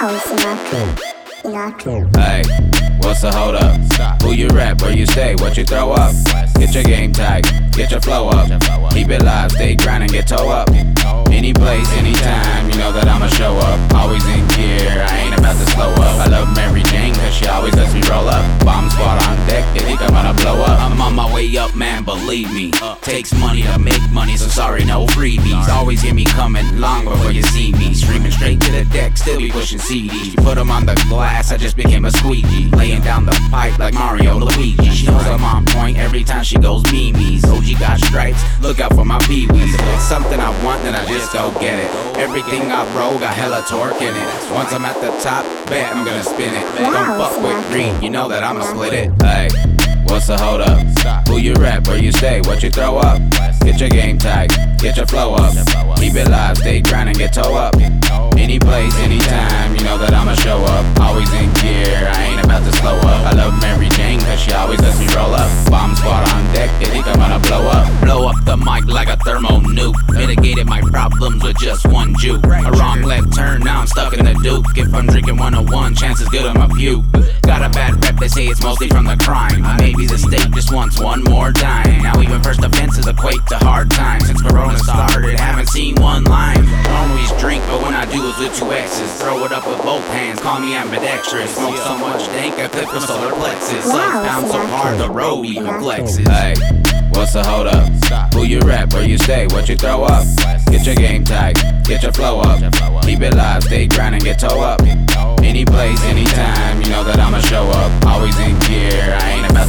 Wow, Sinatra. Sinatra. Hey, what's the hold up? Who you rap, where you stay, what you throw up? Get your game tight, get your flow up. Keep it live, stay grinding, get toe up. Any place, anytime, you know that I'ma show up. Always in gear, I ain't about to slow up. I love Mary Jane, cause she always lets me roll up. Bomb squad on deck, they think I'm gonna blow up. I'm on my way up, man, believe me. Takes money to make money, so sorry, no freebies. Always hear me coming long before you see me. Streaming straight to the deck, still be pushing CDs. Put them on the glass, I just became a squeegee. Laying down the pipe like Mario Luigi. She knows I'm on point every time she goes Mimi's. OG oh, got stripes, look out for my peewees. If it's something I want, then I just go get it. Everything I roll got hella torque in it. Once I'm at the top, bet I'm gonna spin it. Don't fuck with green, you know that I'ma split it. Hey. What's the hold up? Who you rap, where you stay, what you throw up? Get your game tight, get your flow up. Keep it live, stay grinding, get toe up. Any place, anytime, you know that I'ma show up. Always in gear, I ain't about to slow up. I love Mary Jane, cause she always lets me roll up. Bomb squad on deck, they think I'm gonna blow up. Blow up the mic like a thermo nuke. Mitigated my problems with just one juke. A wrong left turn, now I'm stuck in the duke. If I'm drinking 101, chances good I'm a puke. Got a bad say it's mostly from the crime. Maybe the state just wants one more dime. Now even first offenses equate to hard times. Since Corona started, haven't seen one line. Don't always drink, but when I do, it's with two X's. Throw it up with both hands, call me ambidextrous. Smoke so much dank, I clip the solar plexus. Wow, Down so hard, the road even flexes. Hey, what's the hold up? Who you rap, where you stay, what you throw up? Get your game tight, get your flow up. Keep it live, stay grinding, get toe up any place, anytime. You know that I'ma show up, always in gear. I ain't about